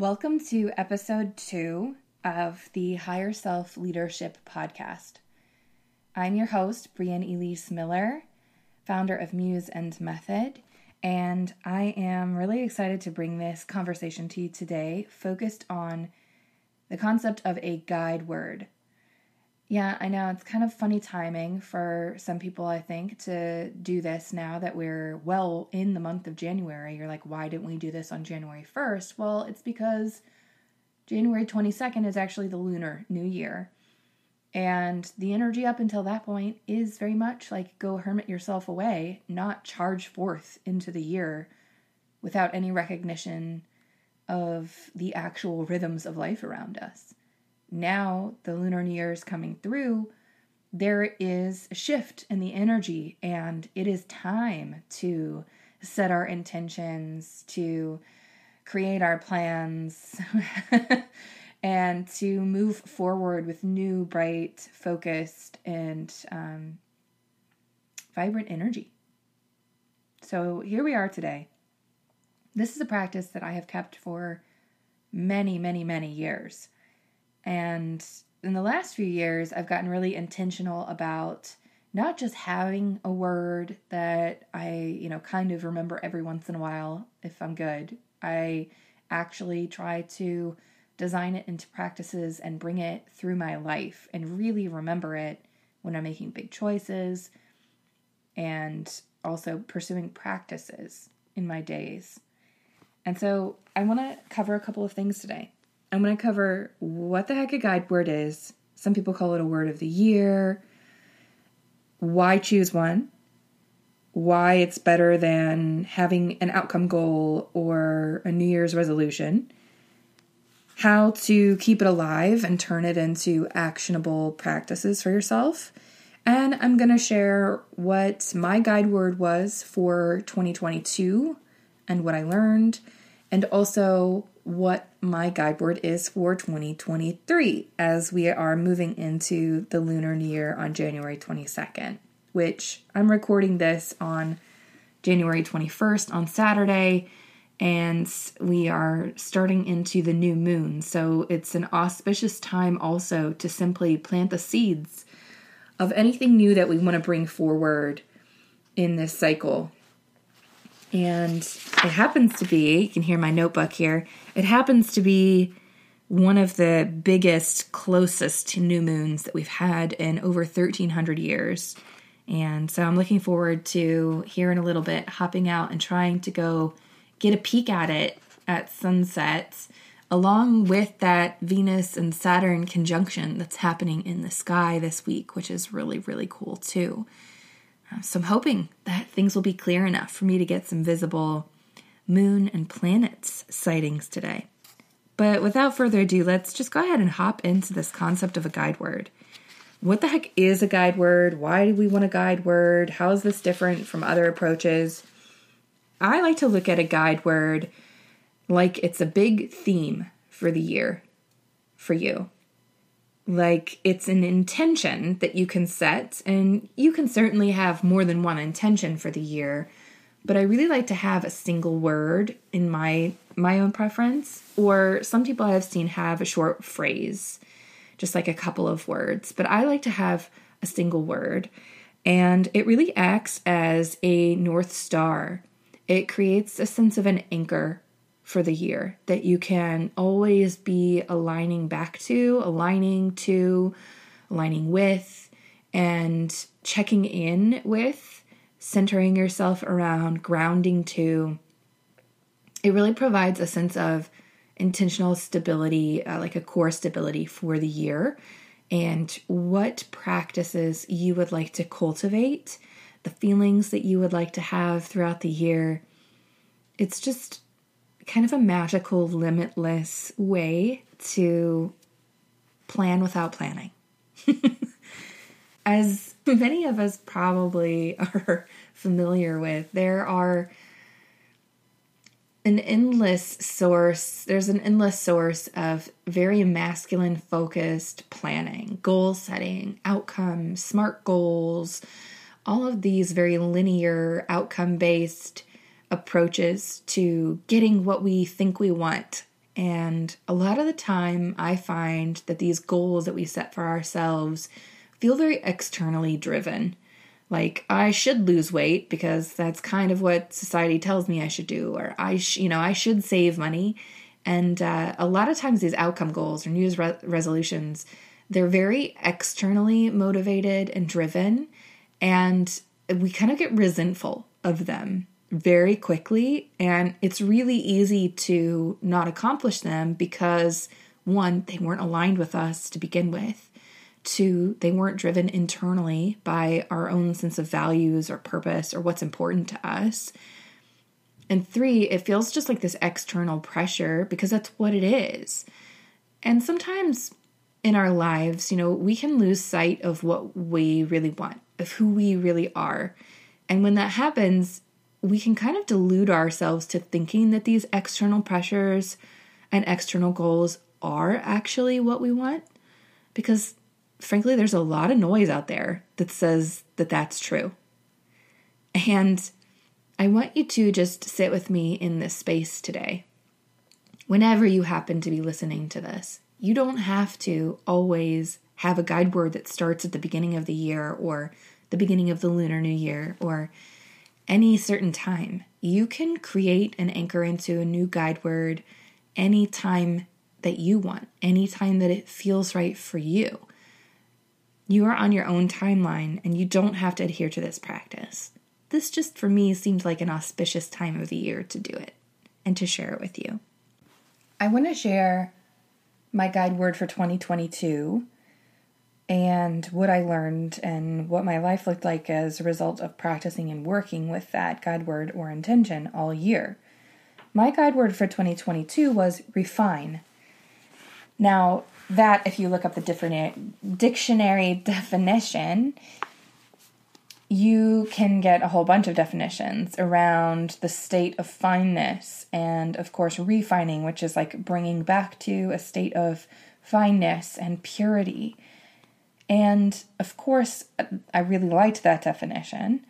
Welcome to episode two of the Higher Self Leadership Podcast. I'm your host, Brienne Elise Miller, founder of Muse and Method, and I am really excited to bring this conversation to you today, focused on the concept of a guide word. Yeah, I know it's kind of funny timing for some people, I think, to do this now that we're well in the month of January. You're like, why didn't we do this on January 1st? Well, it's because January 22nd is actually the lunar new year. And the energy up until that point is very much like go hermit yourself away, not charge forth into the year without any recognition of the actual rhythms of life around us now the lunar new year is coming through, there is a shift in the energy, and it is time to set our intentions, to create our plans, and to move forward with new, bright, focused, and um, vibrant energy. So here we are today. This is a practice that I have kept for many, many, many years. And in the last few years, I've gotten really intentional about not just having a word that I, you know, kind of remember every once in a while if I'm good. I actually try to design it into practices and bring it through my life and really remember it when I'm making big choices and also pursuing practices in my days. And so I want to cover a couple of things today. I'm going to cover what the heck a guide word is. Some people call it a word of the year. Why choose one? Why it's better than having an outcome goal or a New Year's resolution. How to keep it alive and turn it into actionable practices for yourself. And I'm going to share what my guide word was for 2022 and what I learned, and also what my guide word is for 2023 as we are moving into the lunar new year on January 22nd, which I'm recording this on January 21st on Saturday and we are starting into the new moon. So it's an auspicious time also to simply plant the seeds of anything new that we want to bring forward in this cycle and it happens to be, you can hear my notebook here, it happens to be one of the biggest, closest new moons that we've had in over 1300 years. And so I'm looking forward to here in a little bit hopping out and trying to go get a peek at it at sunset, along with that Venus and Saturn conjunction that's happening in the sky this week, which is really, really cool too. Uh, so I'm hoping that things will be clear enough for me to get some visible moon and planets sightings today. But without further ado, let's just go ahead and hop into this concept of a guide word. What the heck is a guide word? Why do we want a guide word? How is this different from other approaches? I like to look at a guide word like it's a big theme for the year for you like it's an intention that you can set and you can certainly have more than one intention for the year but i really like to have a single word in my my own preference or some people i've seen have a short phrase just like a couple of words but i like to have a single word and it really acts as a north star. It creates a sense of an anchor for the year that you can always be aligning back to, aligning to, aligning with, and checking in with, centering yourself around, grounding to. It really provides a sense of intentional stability, uh, like a core stability for the year, and what practices you would like to cultivate, the feelings that you would like to have throughout the year. It's just kind of a magical, limitless way to plan without planning. As many of us probably are familiar with, there are an endless source, there's an endless source of very masculine focused planning, goal setting, outcomes, smart goals, all of these very linear, outcome based approaches to getting what we think we want. And a lot of the time, I find that these goals that we set for ourselves feel very externally driven. Like, I should lose weight because that's kind of what society tells me I should do, or I, sh- you know, I should save money. And uh, a lot of times, these outcome goals or New Year's re- resolutions, they're very externally motivated and driven. And we kind of get resentful of them very quickly. And it's really easy to not accomplish them because, one, they weren't aligned with us to begin with. Two, they weren't driven internally by our own sense of values or purpose or what's important to us. And three, it feels just like this external pressure because that's what it is. And sometimes in our lives, you know, we can lose sight of what we really want, of who we really are. And when that happens, we can kind of delude ourselves to thinking that these external pressures and external goals are actually what we want because frankly there's a lot of noise out there that says that that's true and i want you to just sit with me in this space today whenever you happen to be listening to this you don't have to always have a guide word that starts at the beginning of the year or the beginning of the lunar new year or any certain time. You can create and anchor into a new guide word anytime that you want, anytime that it feels right for you. You are on your own timeline and you don't have to adhere to this practice. This just for me seemed like an auspicious time of the year to do it and to share it with you. I want to share my guide word for 2022 and what I learned and what my life looked like as a result of practicing and working with that guide word or intention all year. My guide word for 2022 was refine. Now, that, if you look up the different dictionary definition, you can get a whole bunch of definitions around the state of fineness and, of course, refining, which is like bringing back to a state of fineness and purity. And of course, I really liked that definition.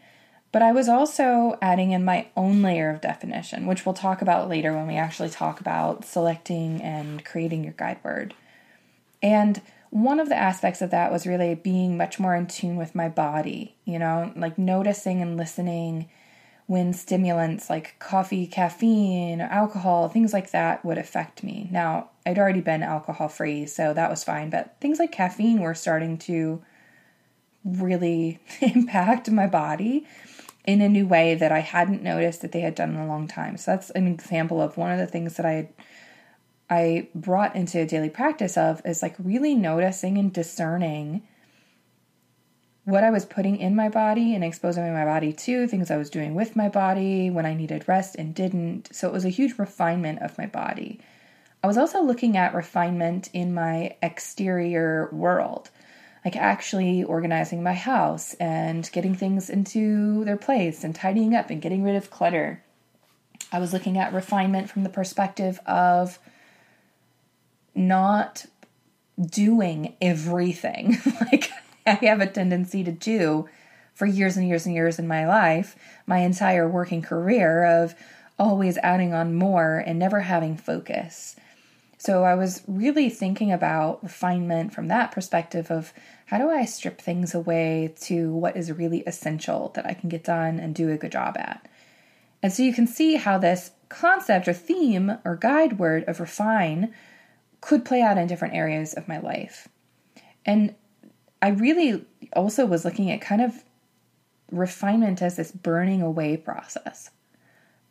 But I was also adding in my own layer of definition, which we'll talk about later when we actually talk about selecting and creating your guide word. And one of the aspects of that was really being much more in tune with my body, you know, like noticing and listening when stimulants like coffee, caffeine, alcohol, things like that would affect me. Now, I'd already been alcohol free, so that was fine, but things like caffeine were starting to really impact my body in a new way that I hadn't noticed that they had done in a long time. So that's an example of one of the things that I had I brought into daily practice of is like really noticing and discerning what I was putting in my body and exposing my body to, things I was doing with my body when I needed rest and didn't. So it was a huge refinement of my body. I was also looking at refinement in my exterior world, like actually organizing my house and getting things into their place and tidying up and getting rid of clutter. I was looking at refinement from the perspective of not doing everything. like, I have a tendency to do for years and years and years in my life, my entire working career of always adding on more and never having focus. So I was really thinking about refinement from that perspective of how do I strip things away to what is really essential that I can get done and do a good job at. And so you can see how this concept or theme or guide word of refine could play out in different areas of my life. And I really also was looking at kind of refinement as this burning away process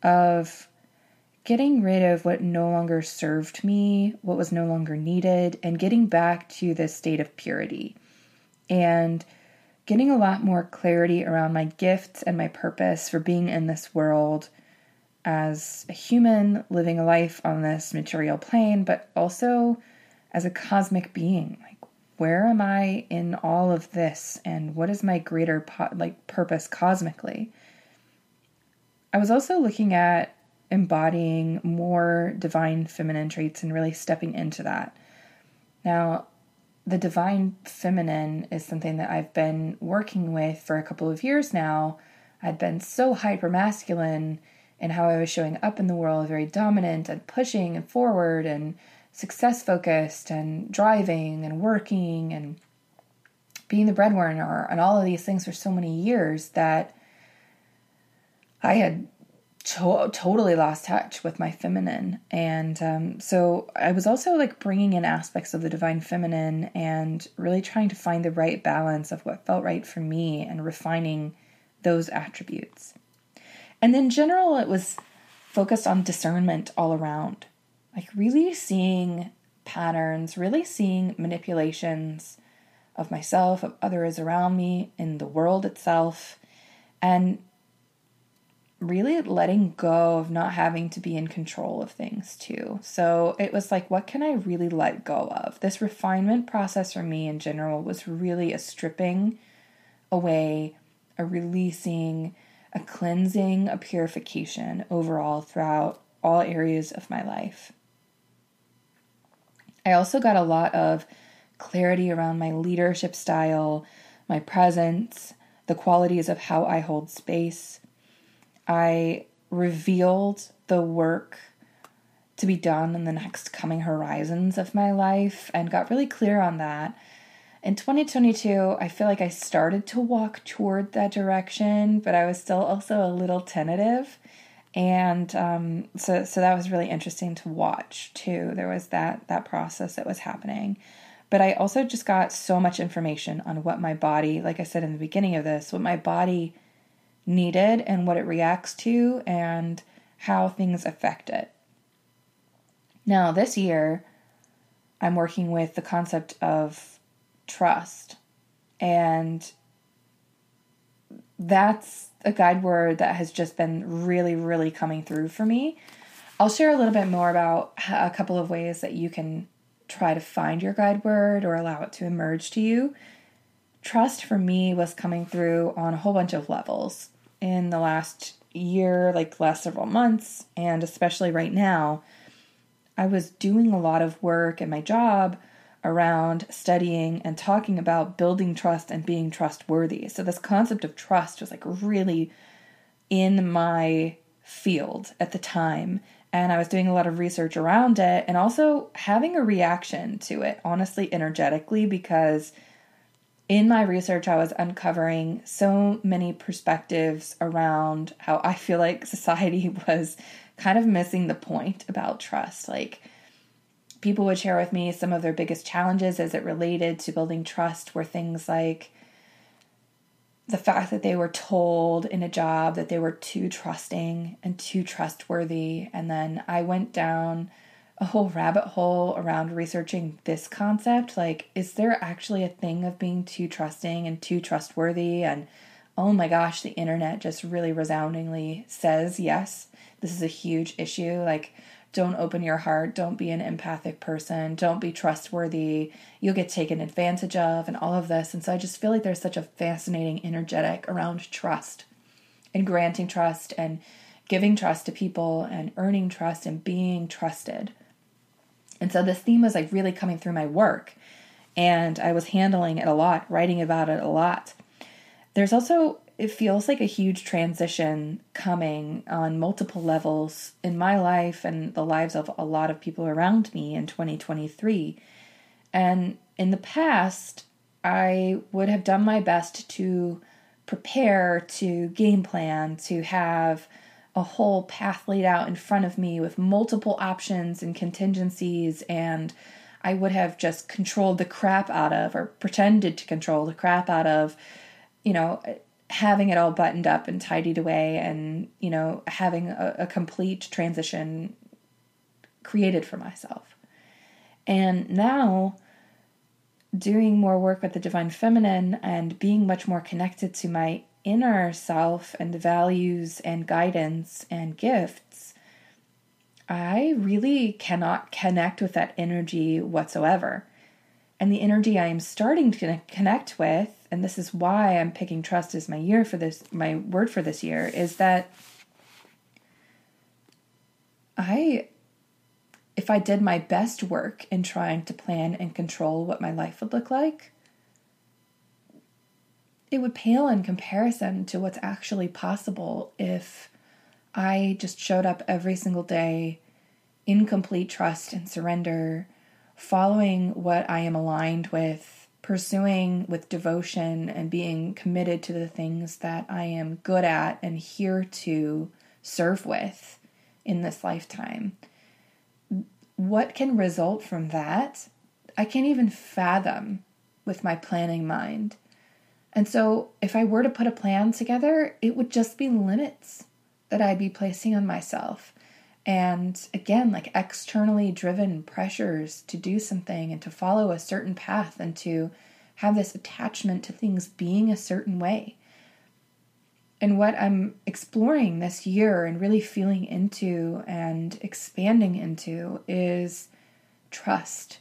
of getting rid of what no longer served me, what was no longer needed, and getting back to this state of purity and getting a lot more clarity around my gifts and my purpose for being in this world as a human living a life on this material plane, but also as a cosmic being Like, where am I in all of this and what is my greater po- like purpose cosmically? I was also looking at embodying more divine feminine traits and really stepping into that. Now, the divine feminine is something that I've been working with for a couple of years now. I'd been so hyper masculine and how I was showing up in the world very dominant and pushing and forward and success focused and driving and working and being the breadwinner and all of these things for so many years that I had to- totally lost touch with my feminine. And um, so I was also like bringing in aspects of the divine feminine and really trying to find the right balance of what felt right for me and refining those attributes. And in general, it was focused on discernment all around, like really seeing patterns, really seeing manipulations of myself, of others around me, in the world itself, and really letting go of not having to be in control of things too. So it was like, what can I really let go of? This refinement process for me in general was really a stripping away, a releasing, a cleansing, a purification overall throughout all areas of my life. I also got a lot of clarity around my leadership style, my presence, the qualities of how I hold space I revealed the work to be done in the next coming horizons of my life and got really clear on that. In 2022, I feel like I started to walk toward that direction, but I was still also a little tentative. And um, so, so that was really interesting to watch too. There was that that process that was happening, but I also just got so much information on what my body, like I said in the beginning of this, what my body needed and what it reacts to and how things affect it. Now, this year, I'm working with the concept of trust, and that's a guide word that has just been really, really coming through for me. I'll share a little bit more about a couple of ways that you can try to find your guide word or allow it to emerge to you. Trust for me was coming through on a whole bunch of levels in the last year, like last several months, and especially right now, I was doing a lot of work in my job around studying and talking about building trust and being trustworthy. So, this concept of trust was like really in my field at the time. And I was doing a lot of research around it and also having a reaction to it, honestly, energetically, because in my research, I was uncovering so many perspectives around how I feel like society was kind of missing the point about trust. Like, people would share with me some of their biggest challenges as it related to building trust were things like the fact that they were told in a job that they were too trusting and too trustworthy. And then I went down a whole rabbit hole around researching this concept. Like, is there actually a thing of being too trusting and too trustworthy? And oh my gosh, the internet just really resoundingly says yes, this is a huge issue. Like, don't open your heart, don't be an empathic person, don't be trustworthy, you'll get taken advantage of, and all of this. And so I just feel like there's such a fascinating energetic around trust and granting trust and giving trust to people and earning trust and being trusted. And so this theme was like really coming through my work. And I was handling it a lot, writing about it a lot. There's also, it feels like a huge transition coming on multiple levels in my life and the lives of a lot of people around me in 2023. And in the past, I would have done my best to prepare, to game plan, to have a whole path laid out in front of me with multiple options and contingencies and I would have just controlled the crap out of or pretended to control the crap out of you know having it all buttoned up and tidied away and you know having a, a complete transition created for myself and now doing more work with the divine feminine and being much more connected to my inner self and the values and guidance and gifts, I really cannot connect with that energy whatsoever. And the energy I am starting to connect with, and this is why I'm picking trust as my year for this, my word for this year, is that I, if I did my best work in trying to plan and control what my life would look like, it would pale in comparison to what's actually possible if I just showed up every single day in complete trust and surrender, following what I am aligned with, pursuing with devotion, and being committed to the things that I am good at and here to serve with in this lifetime. What can result from that? I can't even fathom with my planning mind. And so, if I were to put a plan together, it would just be limits that I'd be placing on myself. And again, like externally driven pressures to do something and to follow a certain path and to have this attachment to things being a certain way. And what I'm exploring this year and really feeling into and expanding into is trust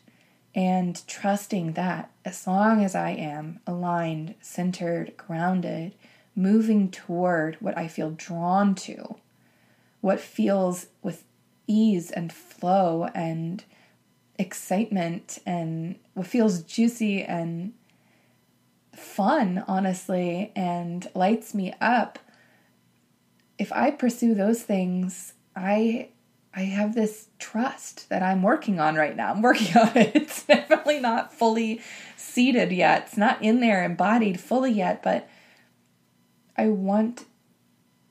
and trusting that as long as I am aligned, centered, grounded, moving toward what I feel drawn to, what feels with ease and flow and excitement and what feels juicy and fun, honestly, and lights me up. If I pursue those things, I I have this trust that I'm working on right now. I'm working on it. It's definitely not fully seated yet. It's not in there embodied fully yet, but I want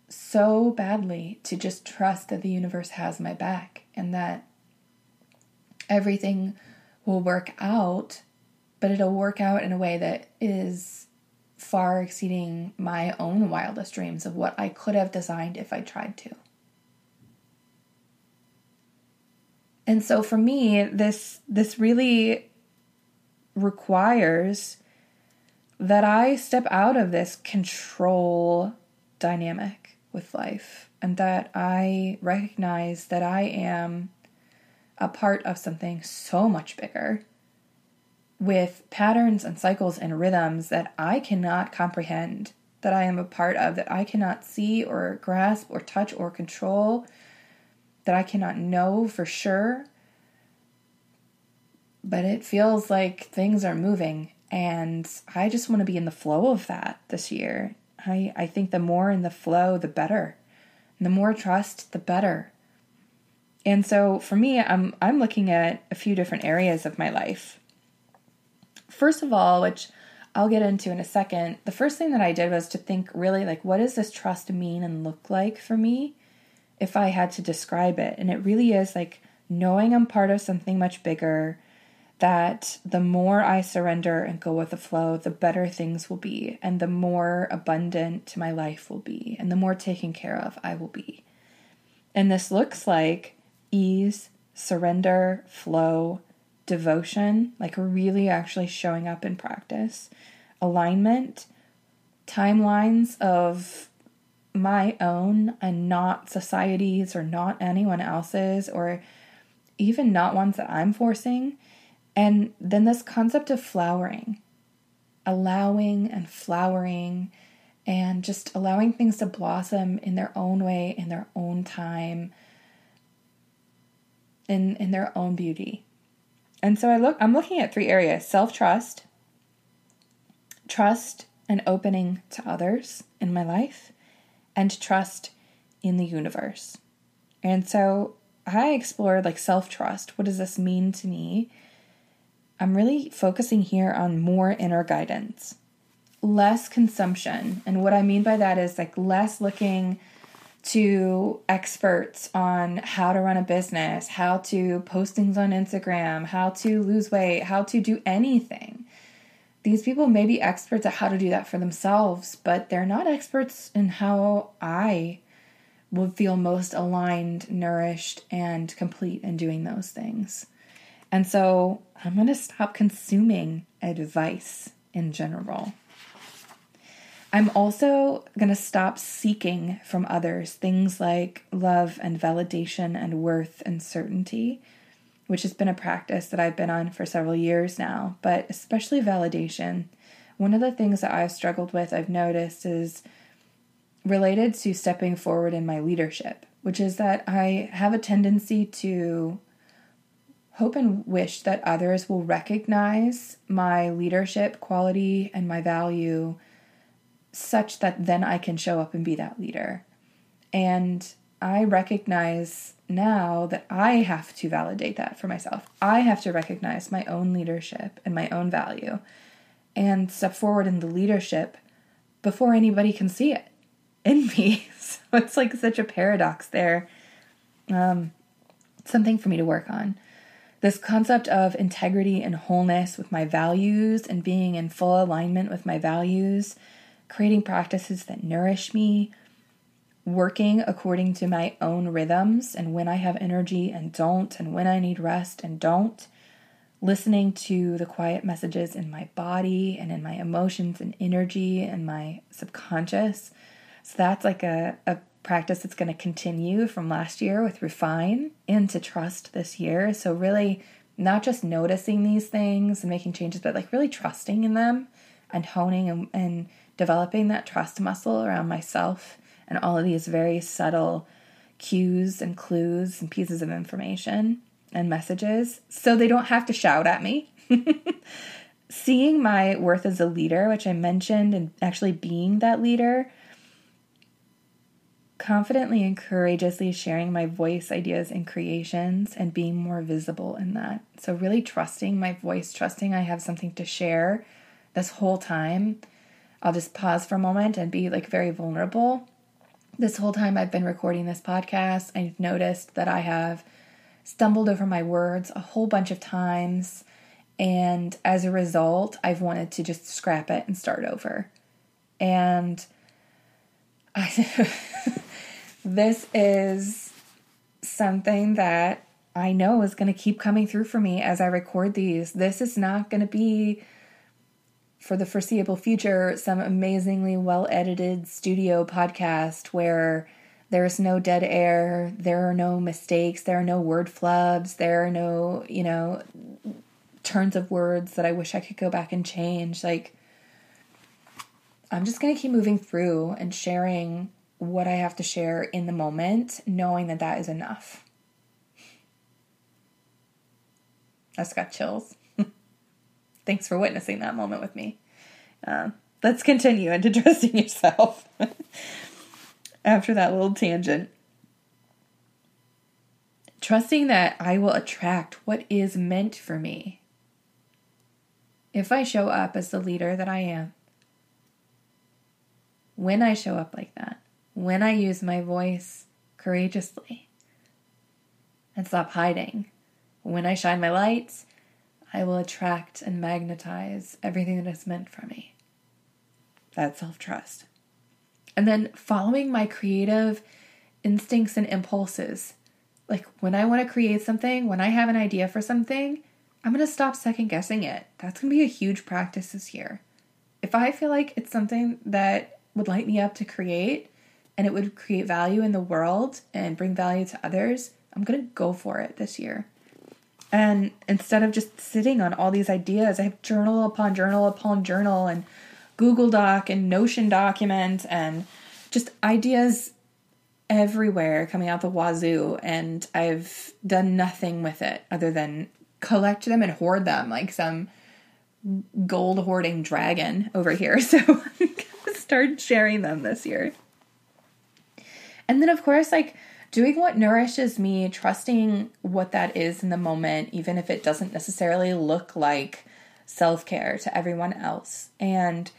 so badly to just trust that the universe has my back and that everything will work out, but it'll work out in a way that is far exceeding my own wildest dreams of what I could have designed if I tried to. And so for me, this this really requires that I step out of this control dynamic with life and that I recognize that I am a part of something so much bigger with patterns and cycles and rhythms that I cannot comprehend, that I am a part of, that I cannot see or grasp or touch or control that I cannot know for sure. But it feels like things are moving, and I just want to be in the flow of that this year. I, I think the more in the flow, the better. And the more trust, the better. And so for me, I'm I'm looking at a few different areas of my life. First of all, which I'll get into in a second, the first thing that I did was to think really like what does this trust mean and look like for me? if I had to describe it. And it really is like knowing I'm part of something much bigger, that the more I surrender and go with the flow, the better things will be, and the more abundant my life will be, and the more taken care of I will be. And this looks like ease, surrender, flow, devotion, like really actually showing up in practice, alignment, timelines of my own and not society's or not anyone else's or even not ones that I'm forcing. And then this concept of flowering, allowing and flowering and just allowing things to blossom in their own way, in their own time, in, in their own beauty. And so I look I'm looking at three areas: self-trust, trust and opening to others in my life, and trust in the universe. And so I explored like self trust. What does this mean to me? I'm really focusing here on more inner guidance, less consumption. And what I mean by that is like less looking to experts on how to run a business, how to post things on Instagram, how to lose weight, how to do anything these people may be experts at how to do that for themselves, but they're not experts in how I would feel most aligned, nourished, and complete in doing those things. And so I'm going to stop consuming advice in general. I'm also going to stop seeking from others things like love and validation and worth and certainty which has been a practice that I've been on for several years now, but especially validation. One of the things that I've struggled with, I've noticed, is related to stepping forward in my leadership, which is that I have a tendency to hope and wish that others will recognize my leadership quality and my value such that then I can show up and be that leader. And I recognize now that I have to validate that for myself. I have to recognize my own leadership and my own value and step forward in the leadership before anybody can see it in me. So it's like such a paradox there. Um, something for me to work on. This concept of integrity and wholeness with my values and being in full alignment with my values, creating practices that nourish me, working according to my own rhythms and when I have energy and don't, and when I need rest and don't, listening to the quiet messages in my body and in my emotions and energy and my subconscious. So that's like a, a practice that's going to continue from last year with refine and to trust this year. So, really, not just noticing these things and making changes, but like really trusting in them and honing and, and developing that trust muscle around myself and all of these very subtle cues and clues and pieces of information and messages so they don't have to shout at me. Seeing my worth as a leader, which I mentioned, and actually being that leader, confidently and courageously sharing my voice, ideas, and creations and being more visible in that. So, really trusting my voice, trusting I have something to share this whole time. I'll just pause for a moment and be like very vulnerable this whole time I've been recording this podcast, I've noticed that I have stumbled over my words a whole bunch of times. And as a result, I've wanted to just scrap it and start over. And I, this is something that I know is going to keep coming through for me as I record these. This is not going to be for the foreseeable future some amazingly well edited studio podcast where there's no dead air, there are no mistakes, there are no word flubs, there are no, you know, turns of words that I wish I could go back and change. Like, I'm just going to keep moving through and sharing what I have to share in the moment, knowing that that is enough. I just got chills. Thanks for witnessing that moment with me. Uh, let's continue into trusting yourself after that little tangent. Trusting that I will attract what is meant for me. If I show up as the leader that I am, when I show up like that, when I use my voice courageously and stop hiding, when I shine my lights I will attract and magnetize everything that is meant for me. That's self trust. And then following my creative instincts and impulses. Like when I want to create something, when I have an idea for something, I'm going to stop second guessing it. That's going to be a huge practice this year. If I feel like it's something that would light me up to create and it would create value in the world and bring value to others, I'm going to go for it this year. And instead of just sitting on all these ideas, I have journal upon journal upon journal and Google Doc and Notion document and just ideas everywhere coming out the wazoo. And I've done nothing with it other than collect them and hoard them like some gold hoarding dragon over here. So I'm gonna start sharing them this year. And then, of course, like doing what nourishes me, trusting what that is in the moment, even if it doesn't necessarily look like self care to everyone else, and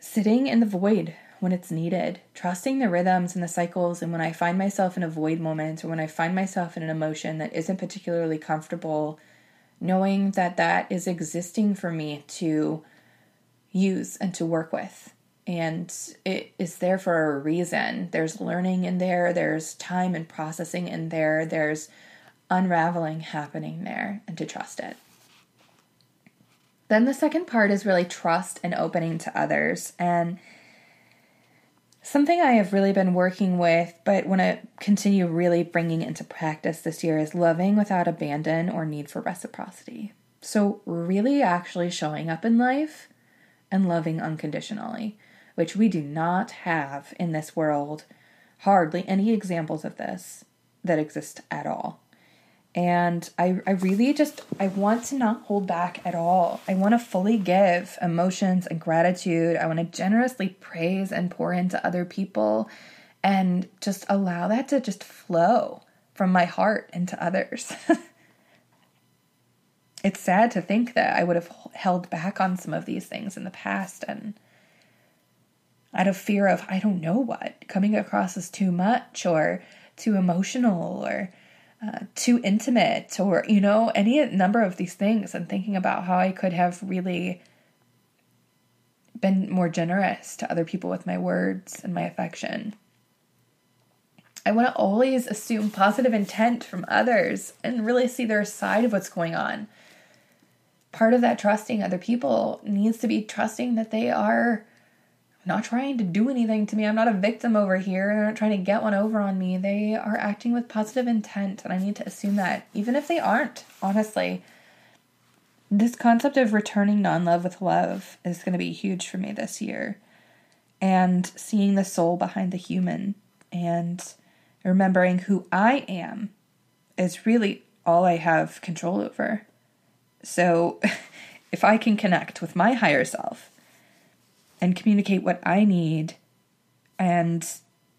sitting in the void when it's needed, trusting the rhythms and the cycles. And when I find myself in a void moment or when I find myself in an emotion that isn't particularly comfortable, knowing that that is existing for me to use and to work with and it is there for a reason. There's learning in there, there's time and processing in there, there's unraveling happening there, and to trust it. Then the second part is really trust and opening to others. And something I have really been working with, but want to continue really bringing into practice this year is loving without abandon or need for reciprocity. So, really actually showing up in life and loving unconditionally which we do not have in this world hardly any examples of this that exist at all. And I, I really just I want to not hold back at all. I want to fully give emotions and gratitude. I want to generously praise and pour into other people and just allow that to just flow from my heart into others. it's sad to think that I would have held back on some of these things in the past and out of fear of I don't know what coming across as too much or too emotional or uh, too intimate or you know any number of these things and thinking about how I could have really been more generous to other people with my words and my affection. I want to always assume positive intent from others and really see their side of what's going on. Part of that trusting other people needs to be trusting that they are not trying to do anything to me. I'm not a victim over here. They're not trying to get one over on me. They are acting with positive intent, and I need to assume that, even if they aren't, honestly. This concept of returning non love with love is going to be huge for me this year. And seeing the soul behind the human and remembering who I am is really all I have control over. So if I can connect with my higher self, and communicate what I need and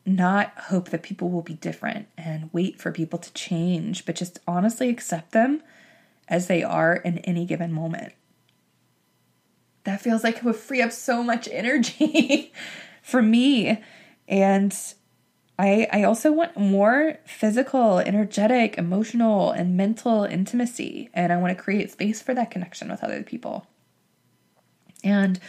not hope that people will be different and wait for people to change, but just honestly accept them as they are in any given moment. That feels like it would free up so much energy for me. And I I also want more physical, energetic, emotional, and mental intimacy. And I want to create space for that connection with other people. And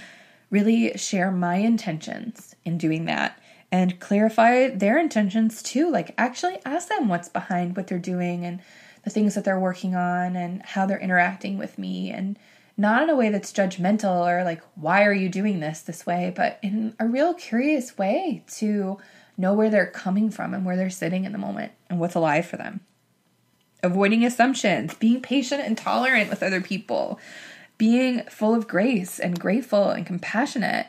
really share my intentions in doing that and clarify their intentions too. Like, actually ask them what's behind what they're doing and the things that they're working on and how they're interacting with me. And not in a way that's judgmental or like, why are you doing this this way? But in a real curious way to know where they're coming from and where they're sitting in the moment and what's alive for them. Avoiding assumptions, being patient and tolerant with other people, being full of grace and grateful and compassionate,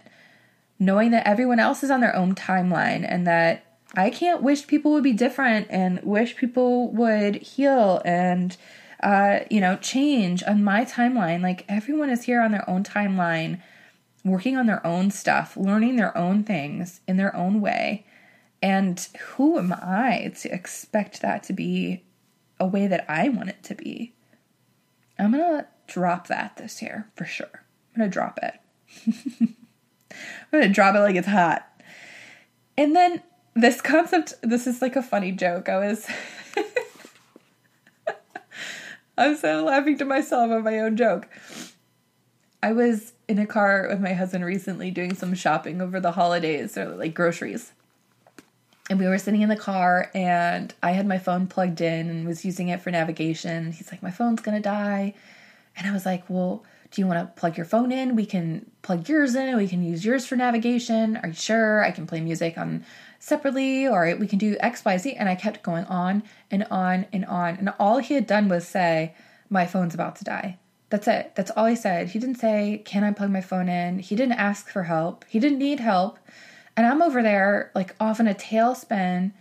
knowing that everyone else is on their own timeline and that I can't wish people would be different and wish people would heal and uh, you know, change on my timeline. Like everyone is here on their own timeline, working on their own stuff, learning their own things in their own way. And who am I to expect that to be a way that I want it to be? I'm gonna drop that this year for sure. I'm gonna drop it. I'm gonna drop it like it's hot. And then this concept, this is like a funny joke. I was. I'm so laughing to myself at my own joke. I was in a car with my husband recently doing some shopping over the holidays or like groceries. And we were sitting in the car and I had my phone plugged in and was using it for navigation. He's like, My phone's gonna die. And I was like, well, do you want to plug your phone in? We can plug yours in. We can use yours for navigation. Are you sure? I can play music on separately, or we can do X, Y, Z. And I kept going on and on and on. And all he had done was say, my phone's about to die. That's it. That's all he said. He didn't say, Can I plug my phone in? He didn't ask for help. He didn't need help. And I'm over there, like off in a tailspin,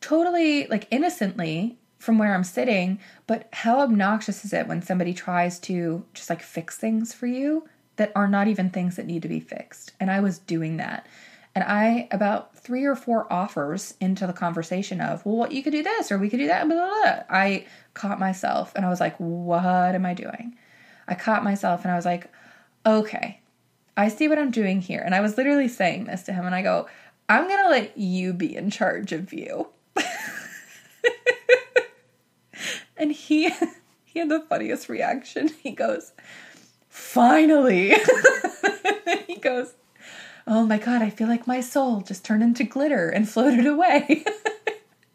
totally like innocently from where I'm sitting, but how obnoxious is it when somebody tries to just like fix things for you that are not even things that need to be fixed? And I was doing that. And I, about three or four offers into the conversation of, well, what, you could do this or we could do that, blah, blah, blah. I caught myself and I was like, what am I doing? I caught myself and I was like, okay, I see what I'm doing here. And I was literally saying this to him and I go, I'm going to let you be in charge of you. And he he had the funniest reaction. He goes, "Finally." he goes, "Oh my god, I feel like my soul just turned into glitter and floated away."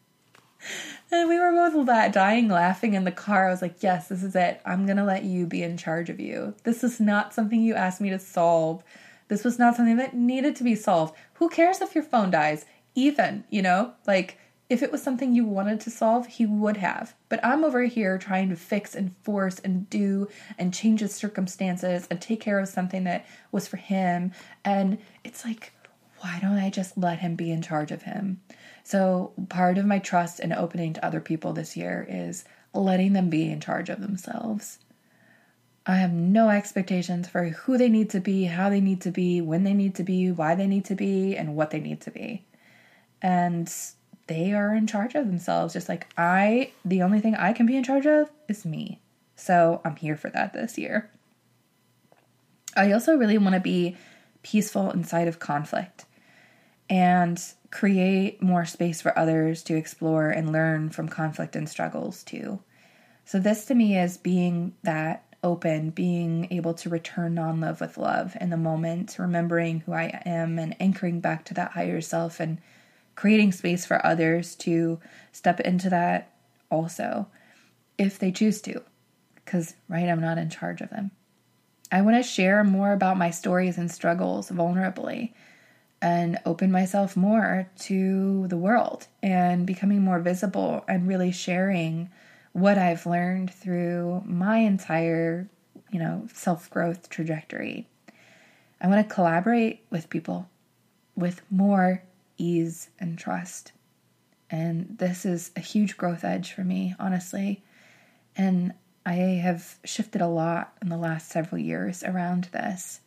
and we were both dying laughing in the car. I was like, "Yes, this is it. I'm to let you be in charge of you. This is not something you asked me to solve." This was not something that needed to be solved. Who cares if your phone dies? Even, you know? Like, if it was something you wanted to solve, he would have. But I'm over here trying to fix and force and do and change his circumstances and take care of something that was for him. And it's like, why don't I just let him be in charge of him? So, part of my trust and opening to other people this year is letting them be in charge of themselves. I have no expectations for who they need to be, how they need to be, when they need to be, why they need to be, and what they need to be and they are in charge of themselves. Just like I, the only thing I can be in charge of is me. So I'm here for that this year. I also really want to be peaceful inside of conflict and create more space for others to explore and learn from conflict and struggles too. So, this to me is being that open, being able to return non love with love in the moment, remembering who I am and anchoring back to that higher self and creating space for others to step into that also if they choose to. Because, right, I'm not in charge of them. I want to share more about my stories and struggles vulnerably and open myself more to the world and becoming more visible and really sharing what I've learned through my entire, you know, self-growth trajectory. I want to collaborate with people with more ease and trust. And this is a huge growth edge for me, honestly. And I have shifted a lot in the last several years around this.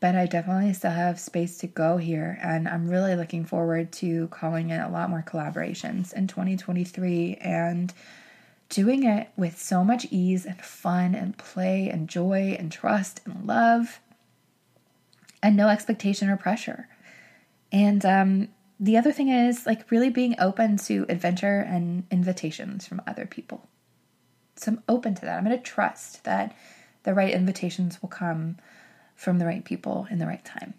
But I definitely still have space to go here. And I'm really looking forward to calling in a lot more collaborations in 2023 and doing it with so much ease and fun and play and joy and trust and love and no expectation or pressure. And um, the other thing is like really being open to adventure and invitations from other people. So I'm open to that. I'm going to trust that the right invitations will come from the right people in the right time.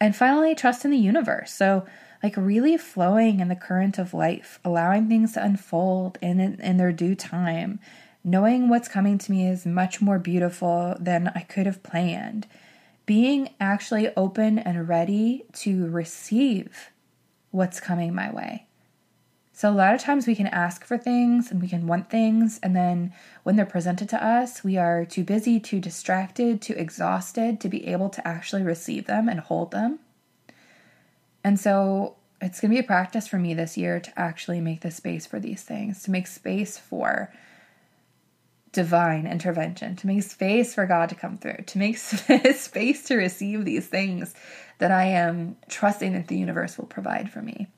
And finally, trust in the universe. So, like, really flowing in the current of life, allowing things to unfold in, in their due time, knowing what's coming to me is much more beautiful than I could have planned being actually open and ready to receive what's coming my way. So, a lot of times we can ask for things and we can want things, and then when they're presented to us, we are too busy, too distracted, too exhausted to be able to actually receive them and hold them. And so, it's going to be a practice for me this year to actually make the space for these things, to make space for divine intervention, to make space for God to come through, to make space to receive these things that I am trusting that the universe will provide for me.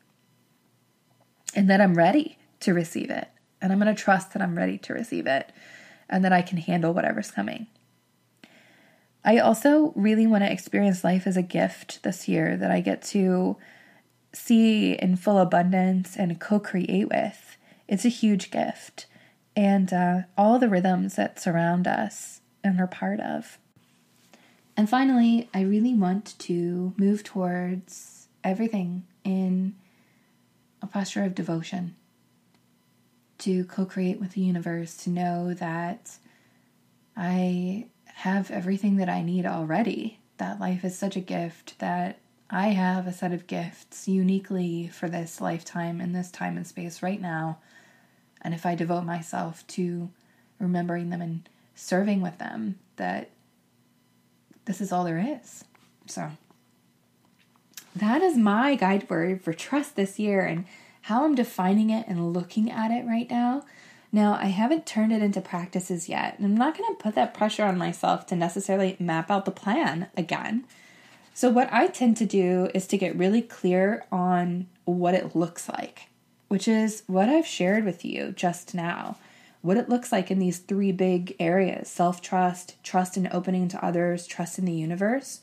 And that I'm ready to receive it. And I'm going to trust that I'm ready to receive it and that I can handle whatever's coming. I also really want to experience life as a gift this year that I get to see in full abundance and co create with. It's a huge gift and uh, all the rhythms that surround us and are part of. And finally, I really want to move towards everything in a posture of devotion, to co create with the universe, to know that I have everything that I need already, that life is such a gift, that I have a set of gifts uniquely for this lifetime in this time and space right now and if I devote myself to remembering them and serving with them, that this is all there is. So, that is my guide word for trust this year and how I'm defining it and looking at it right now. Now, I haven't turned it into practices yet, and I'm not going to put that pressure on myself to necessarily map out the plan again. So, what I tend to do is to get really clear on what it looks like which is what I've shared with you just now. What it looks like in these three big areas self trust, trust in opening to others, trust in the universe.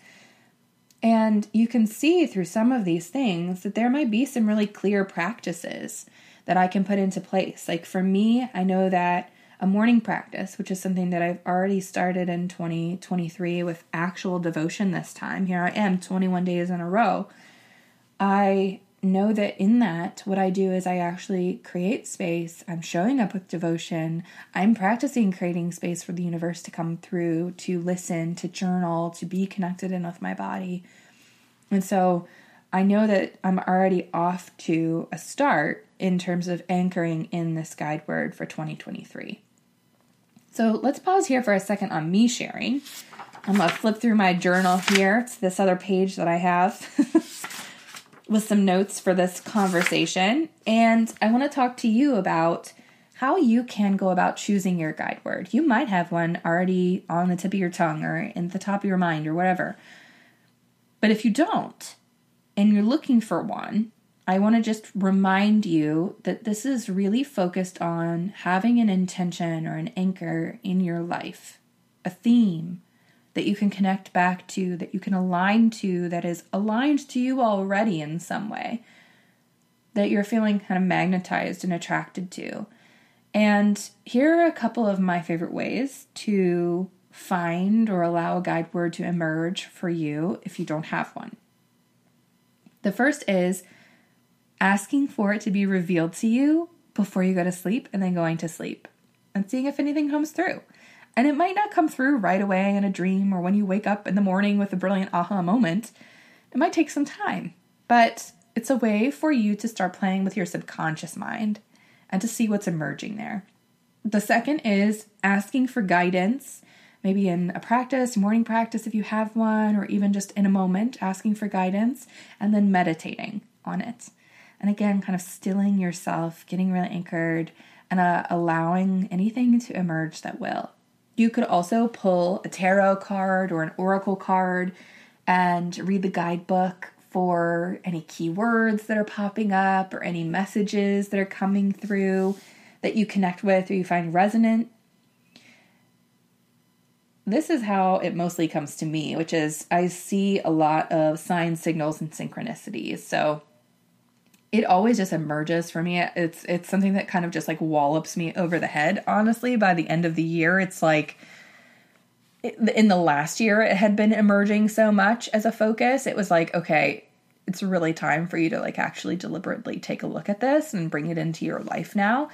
And you can see through some of these things that there might be some really clear practices that I can put into place. Like for me, I know that a morning practice, which is something that I've already started in 2023 with actual devotion this time. Here I am 21 days in a row. I know that in that, what I do is I actually create space. I'm showing up with devotion. I'm practicing creating space for the universe to come through, to listen, to journal, to be connected in with my body. And so I know that I'm already off to a start in terms of anchoring in this guide word for 2023. So let's pause here for a second on me sharing. I'm to flip through my journal here to this other page that I have. with some notes for this conversation. And I want to talk to you about how you can go about choosing your guide word. You might have one already on the tip of your tongue or in the top of your mind or whatever. But if you don't, and you're looking for one, I want to just remind you that this is really focused on having an intention or an anchor in your life, a theme that you can connect back to, that you can align to, that is aligned to you already in some way, that you're feeling kind of magnetized and attracted to. And here are a couple of my favorite ways to find or allow a guide word to emerge for you if you don't have one. The first is asking for it to be revealed to you before you go to sleep and then going to sleep and seeing if anything comes through. And it might not come through right away in a dream or when you wake up in the morning with a brilliant aha moment. It might take some time, but it's a way for you to start playing with your subconscious mind and to see what's emerging there. The second is asking for guidance, maybe in a practice, morning practice if you have one, or even just in a moment, asking for guidance and then meditating on it. And again, kind of stilling yourself, getting really anchored, and uh, allowing anything to emerge that will. You could also pull a tarot card or an oracle card and read the guidebook for any keywords that are popping up or any messages that are coming through that you connect with or you find resonant. This is how it mostly comes to me, which is I see a lot of signs, signals, and synchronicities. So it always just emerges for me. It's it's something that kind of just like wallops me over the head. Honestly, by the end of the year, it's like in the last year it had been emerging so much as a focus. It was like, okay, it's really time for you to like actually deliberately take a look at this and bring it into your life now.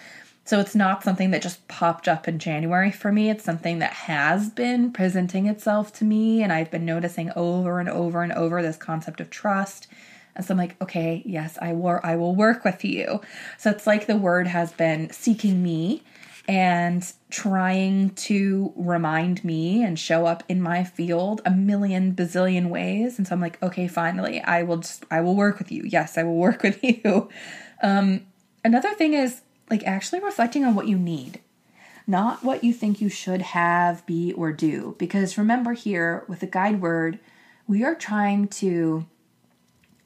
So it's not something that just popped up in January for me. It's something that has been presenting itself to me and I've been noticing over and over and over this concept of trust and so I'm like, okay, yes, I will I will work with you. So it's like the word has been seeking me and trying to remind me and show up in my field a million bazillion ways. And so I'm like, okay, finally, I will just I will work with you. Yes, I will work with you. Um, another thing is like actually reflecting on what you need not what you think you should have, be, or do. Because remember, here with the guide word, we are trying to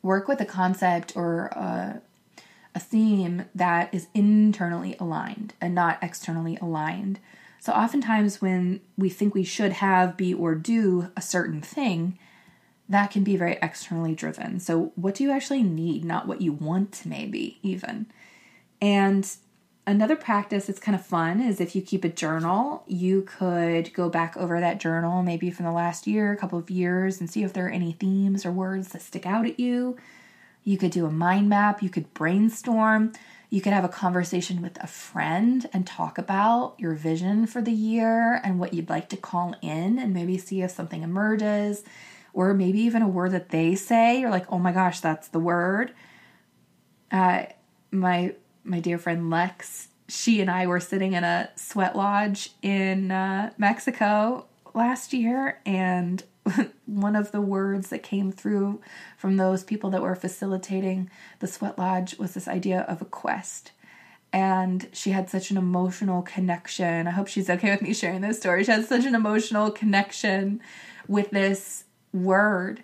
work with a concept or a, a theme that is internally aligned and not externally aligned. So, oftentimes, when we think we should have, be, or do a certain thing, that can be very externally driven. So, what do you actually need, not what you want, maybe even? And Another practice that's kind of fun is if you keep a journal, you could go back over that journal maybe from the last year, a couple of years, and see if there are any themes or words that stick out at you. You could do a mind map, you could brainstorm, you could have a conversation with a friend and talk about your vision for the year and what you'd like to call in, and maybe see if something emerges, or maybe even a word that they say. You're like, oh my gosh, that's the word. Uh, my my dear friend Lex, she and I were sitting in a sweat lodge in uh, Mexico last year, and one of the words that came through from those people that were facilitating the sweat lodge was this idea of a quest. And she had such an emotional connection. I hope she's okay with me sharing this story. She had such an emotional connection with this word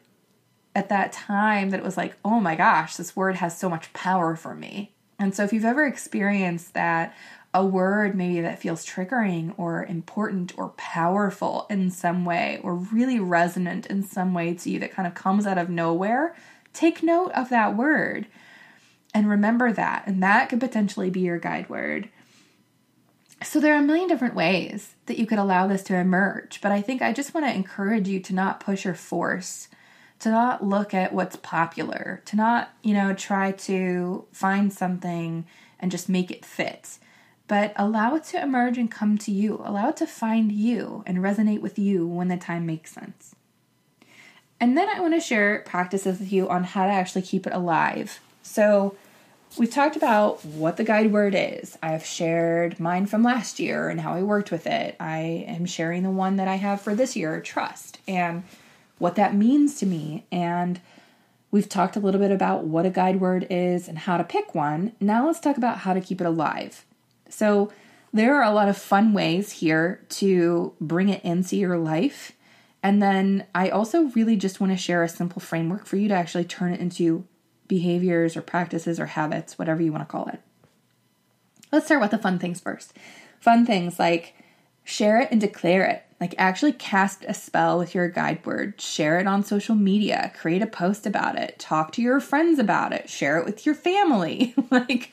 at that time that it was like, oh my gosh, this word has so much power for me. And so, if you've ever experienced that, a word maybe that feels triggering or important or powerful in some way or really resonant in some way to you that kind of comes out of nowhere, take note of that word and remember that. And that could potentially be your guide word. So, there are a million different ways that you could allow this to emerge, but I think I just want to encourage you to not push or force to not look at what's popular, to not, you know, try to find something and just make it fit, but allow it to emerge and come to you. Allow it to find you and resonate with you when the time makes sense. And then I want to share practices with you on how to actually keep it alive. So, we've talked about what the guide word is. I've shared mine from last year and how I worked with it. I am sharing the one that I have for this year, trust. And what that means to me. And we've talked a little bit about what a guide word is and how to pick one. Now let's talk about how to keep it alive. So, there are a lot of fun ways here to bring it into your life. And then I also really just want to share a simple framework for you to actually turn it into behaviors or practices or habits, whatever you want to call it. Let's start with the fun things first. Fun things like share it and declare it. Like actually cast a spell with your guide word, share it on social media, create a post about it, talk to your friends about it, share it with your family. like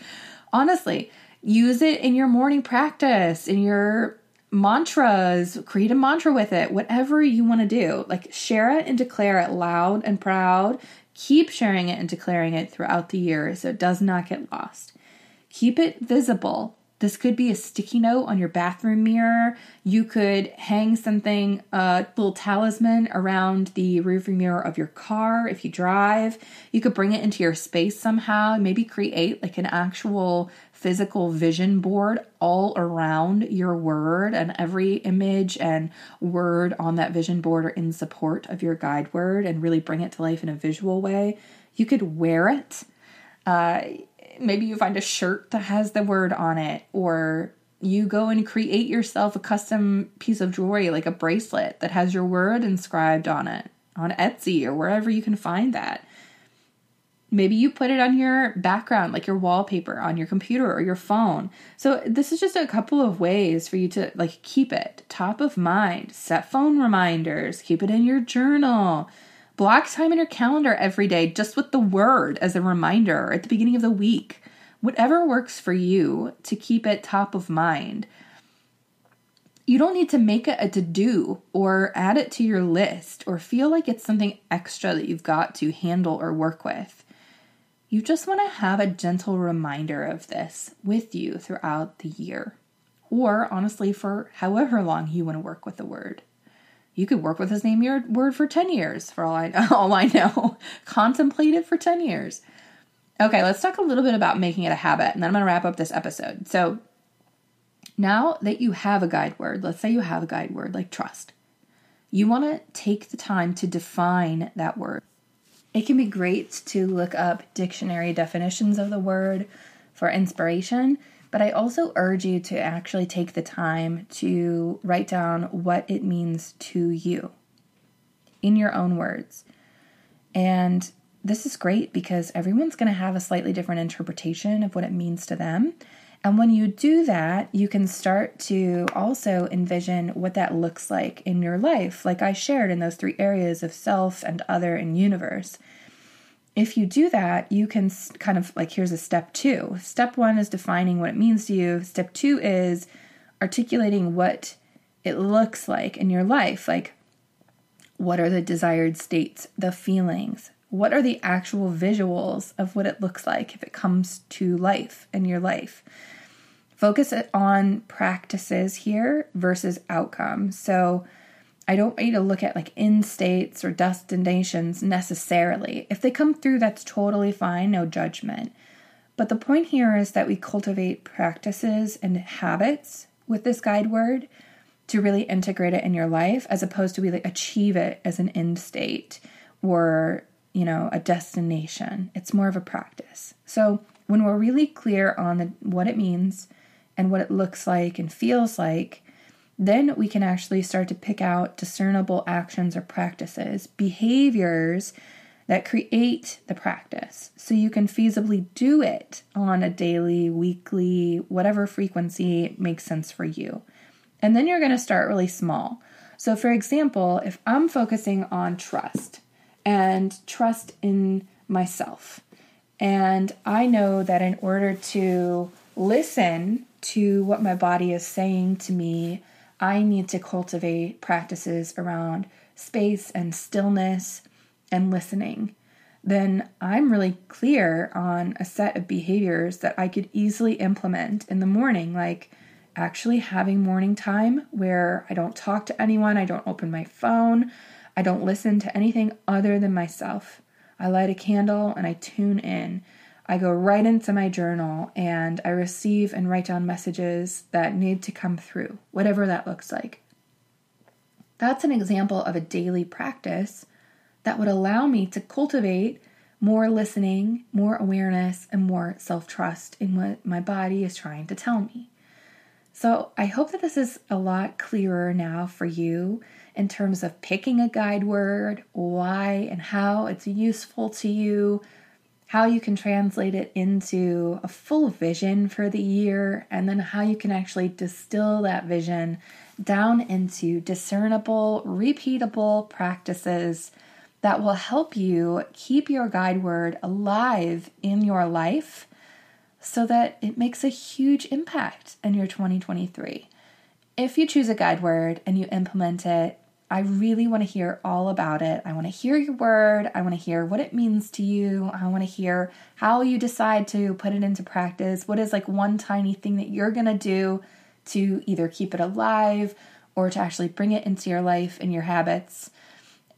honestly, use it in your morning practice, in your mantras, create a mantra with it, whatever you want to do. Like share it and declare it loud and proud. Keep sharing it and declaring it throughout the year so it does not get lost. Keep it visible. This could be a sticky note on your bathroom mirror. You could hang something, a little talisman around the roofing mirror of your car if you drive. You could bring it into your space somehow. Maybe create like an actual physical vision board all around your word, and every image and word on that vision board are in support of your guide word and really bring it to life in a visual way. You could wear it. Uh, maybe you find a shirt that has the word on it or you go and create yourself a custom piece of jewelry like a bracelet that has your word inscribed on it on Etsy or wherever you can find that. Maybe you put it on your background, like your wallpaper on your computer or your phone. So, this is just a couple of ways for you to like keep it top of mind, set phone reminders, keep it in your journal, Block time in your calendar every day just with the word as a reminder at the beginning of the week. Whatever works for you to keep it top of mind. You don't need to make it a to do or add it to your list or feel like it's something extra that you've got to handle or work with. You just want to have a gentle reminder of this with you throughout the year, or honestly, for however long you want to work with the word. You could work with the same word for 10 years, for all I, all I know. Contemplate it for 10 years. Okay, let's talk a little bit about making it a habit, and then I'm going to wrap up this episode. So, now that you have a guide word, let's say you have a guide word like trust, you want to take the time to define that word. It can be great to look up dictionary definitions of the word for inspiration, but I also urge you to actually take the time to write down what it means to you in your own words. And this is great because everyone's going to have a slightly different interpretation of what it means to them. And when you do that, you can start to also envision what that looks like in your life, like I shared in those three areas of self and other and universe if you do that, you can kind of like here's a step two. Step one is defining what it means to you. Step two is articulating what it looks like in your life. Like, what are the desired states, the feelings? What are the actual visuals of what it looks like if it comes to life in your life? Focus on practices here versus outcomes. So, I don't want you to look at like in states or destinations necessarily. If they come through, that's totally fine, no judgment. But the point here is that we cultivate practices and habits with this guide word to really integrate it in your life as opposed to really achieve it as an end state or, you know, a destination. It's more of a practice. So when we're really clear on the, what it means and what it looks like and feels like, then we can actually start to pick out discernible actions or practices, behaviors that create the practice. So you can feasibly do it on a daily, weekly, whatever frequency makes sense for you. And then you're going to start really small. So, for example, if I'm focusing on trust and trust in myself, and I know that in order to listen to what my body is saying to me I need to cultivate practices around space and stillness and listening, then I'm really clear on a set of behaviors that I could easily implement in the morning, like actually having morning time where I don't talk to anyone, I don't open my phone, I don't listen to anything other than myself. I light a candle and I tune in. I go right into my journal and I receive and write down messages that need to come through, whatever that looks like. That's an example of a daily practice that would allow me to cultivate more listening, more awareness, and more self trust in what my body is trying to tell me. So, I hope that this is a lot clearer now for you in terms of picking a guide word, why and how it's useful to you, how you can translate it into a full vision for the year, and then how you can actually distill that vision down into discernible, repeatable practices that will help you keep your guide word alive in your life so that it makes a huge impact in your 2023. If you choose a guide word and you implement it, I really want to hear all about it. I want to hear your word. I want to hear what it means to you. I want to hear how you decide to put it into practice. What is like one tiny thing that you're going to do to either keep it alive or to actually bring it into your life and your habits?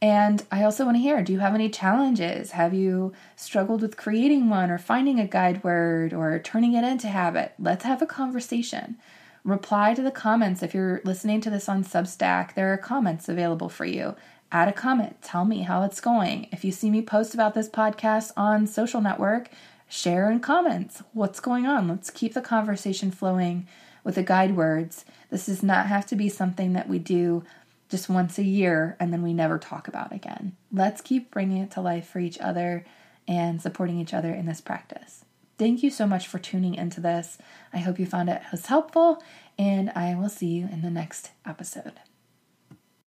And I also want to hear do you have any challenges? Have you struggled with creating one or finding a guide word or turning it into habit? Let's have a conversation reply to the comments. If you're listening to this on Substack, there are comments available for you. Add a comment, tell me how it's going. If you see me post about this podcast on social network, share in comments what's going on. Let's keep the conversation flowing with the guide words. This does not have to be something that we do just once a year and then we never talk about again. Let's keep bringing it to life for each other and supporting each other in this practice. Thank you so much for tuning into this. I hope you found it was helpful, and I will see you in the next episode.